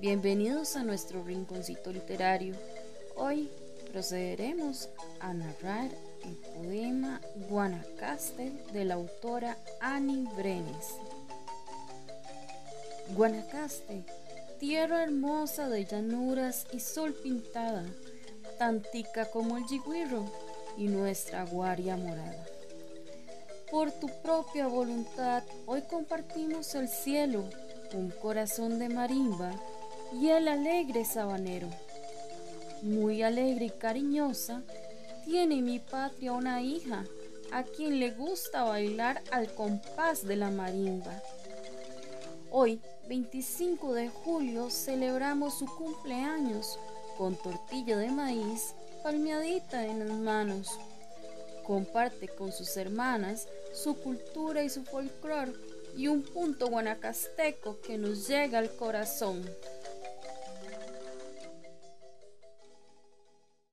Bienvenidos a nuestro rinconcito literario. Hoy procederemos a narrar el poema Guanacaste de la autora Annie Brenes. Guanacaste, tierra hermosa de llanuras y sol pintada, tan tica como el yigüirro y nuestra guaria morada. Por tu propia voluntad, hoy compartimos el cielo, un corazón de marimba y el alegre sabanero. Muy alegre y cariñosa, tiene mi patria una hija a quien le gusta bailar al compás de la marimba. Hoy, 25 de julio, celebramos su cumpleaños con tortilla de maíz palmeadita en las manos. Comparte con sus hermanas su cultura y su folclor y un punto guanacasteco que nos llega al corazón.